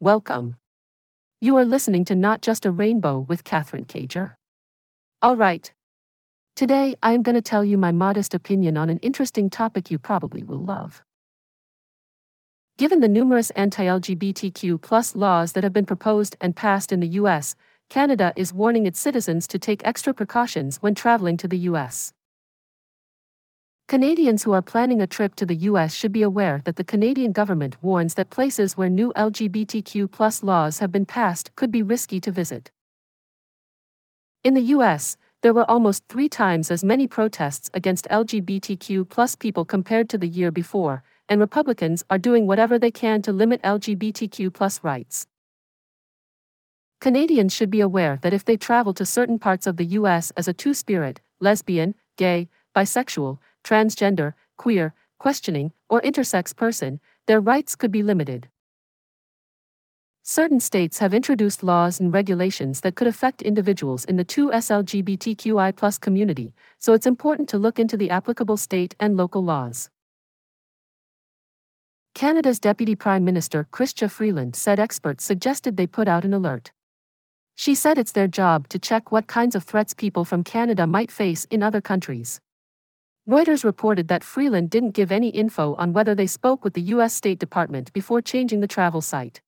Welcome. You are listening to Not Just a Rainbow with Katherine Cager. All right. Today, I am going to tell you my modest opinion on an interesting topic you probably will love. Given the numerous anti LGBTQ laws that have been proposed and passed in the US, Canada is warning its citizens to take extra precautions when traveling to the US. Canadians who are planning a trip to the US should be aware that the Canadian government warns that places where new LGBTQ laws have been passed could be risky to visit. In the US, there were almost three times as many protests against LGBTQ people compared to the year before, and Republicans are doing whatever they can to limit LGBTQ rights. Canadians should be aware that if they travel to certain parts of the US as a two spirit, lesbian, gay, bisexual, transgender, queer, questioning, or intersex person, their rights could be limited. Certain states have introduced laws and regulations that could affect individuals in the 2S LGBTQI community, so it's important to look into the applicable state and local laws. Canada's Deputy Prime Minister Chrystia Freeland said experts suggested they put out an alert. She said it's their job to check what kinds of threats people from Canada might face in other countries. Reuters reported that Freeland didn't give any info on whether they spoke with the U.S. State Department before changing the travel site.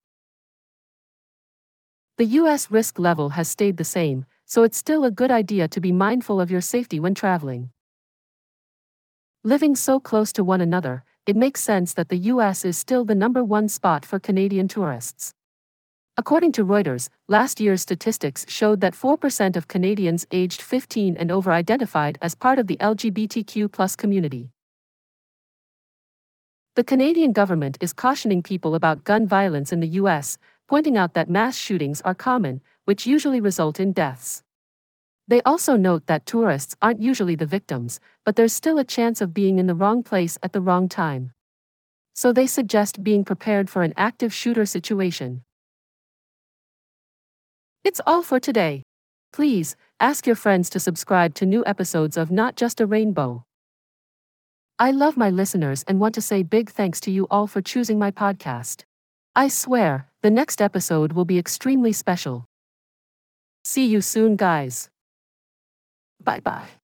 The U.S. risk level has stayed the same, so it's still a good idea to be mindful of your safety when traveling. Living so close to one another, it makes sense that the U.S. is still the number one spot for Canadian tourists. According to Reuters, last year's statistics showed that 4% of Canadians aged 15 and over identified as part of the LGBTQ community. The Canadian government is cautioning people about gun violence in the U.S., pointing out that mass shootings are common, which usually result in deaths. They also note that tourists aren't usually the victims, but there's still a chance of being in the wrong place at the wrong time. So they suggest being prepared for an active shooter situation. It's all for today. Please, ask your friends to subscribe to new episodes of Not Just a Rainbow. I love my listeners and want to say big thanks to you all for choosing my podcast. I swear, the next episode will be extremely special. See you soon, guys. Bye bye.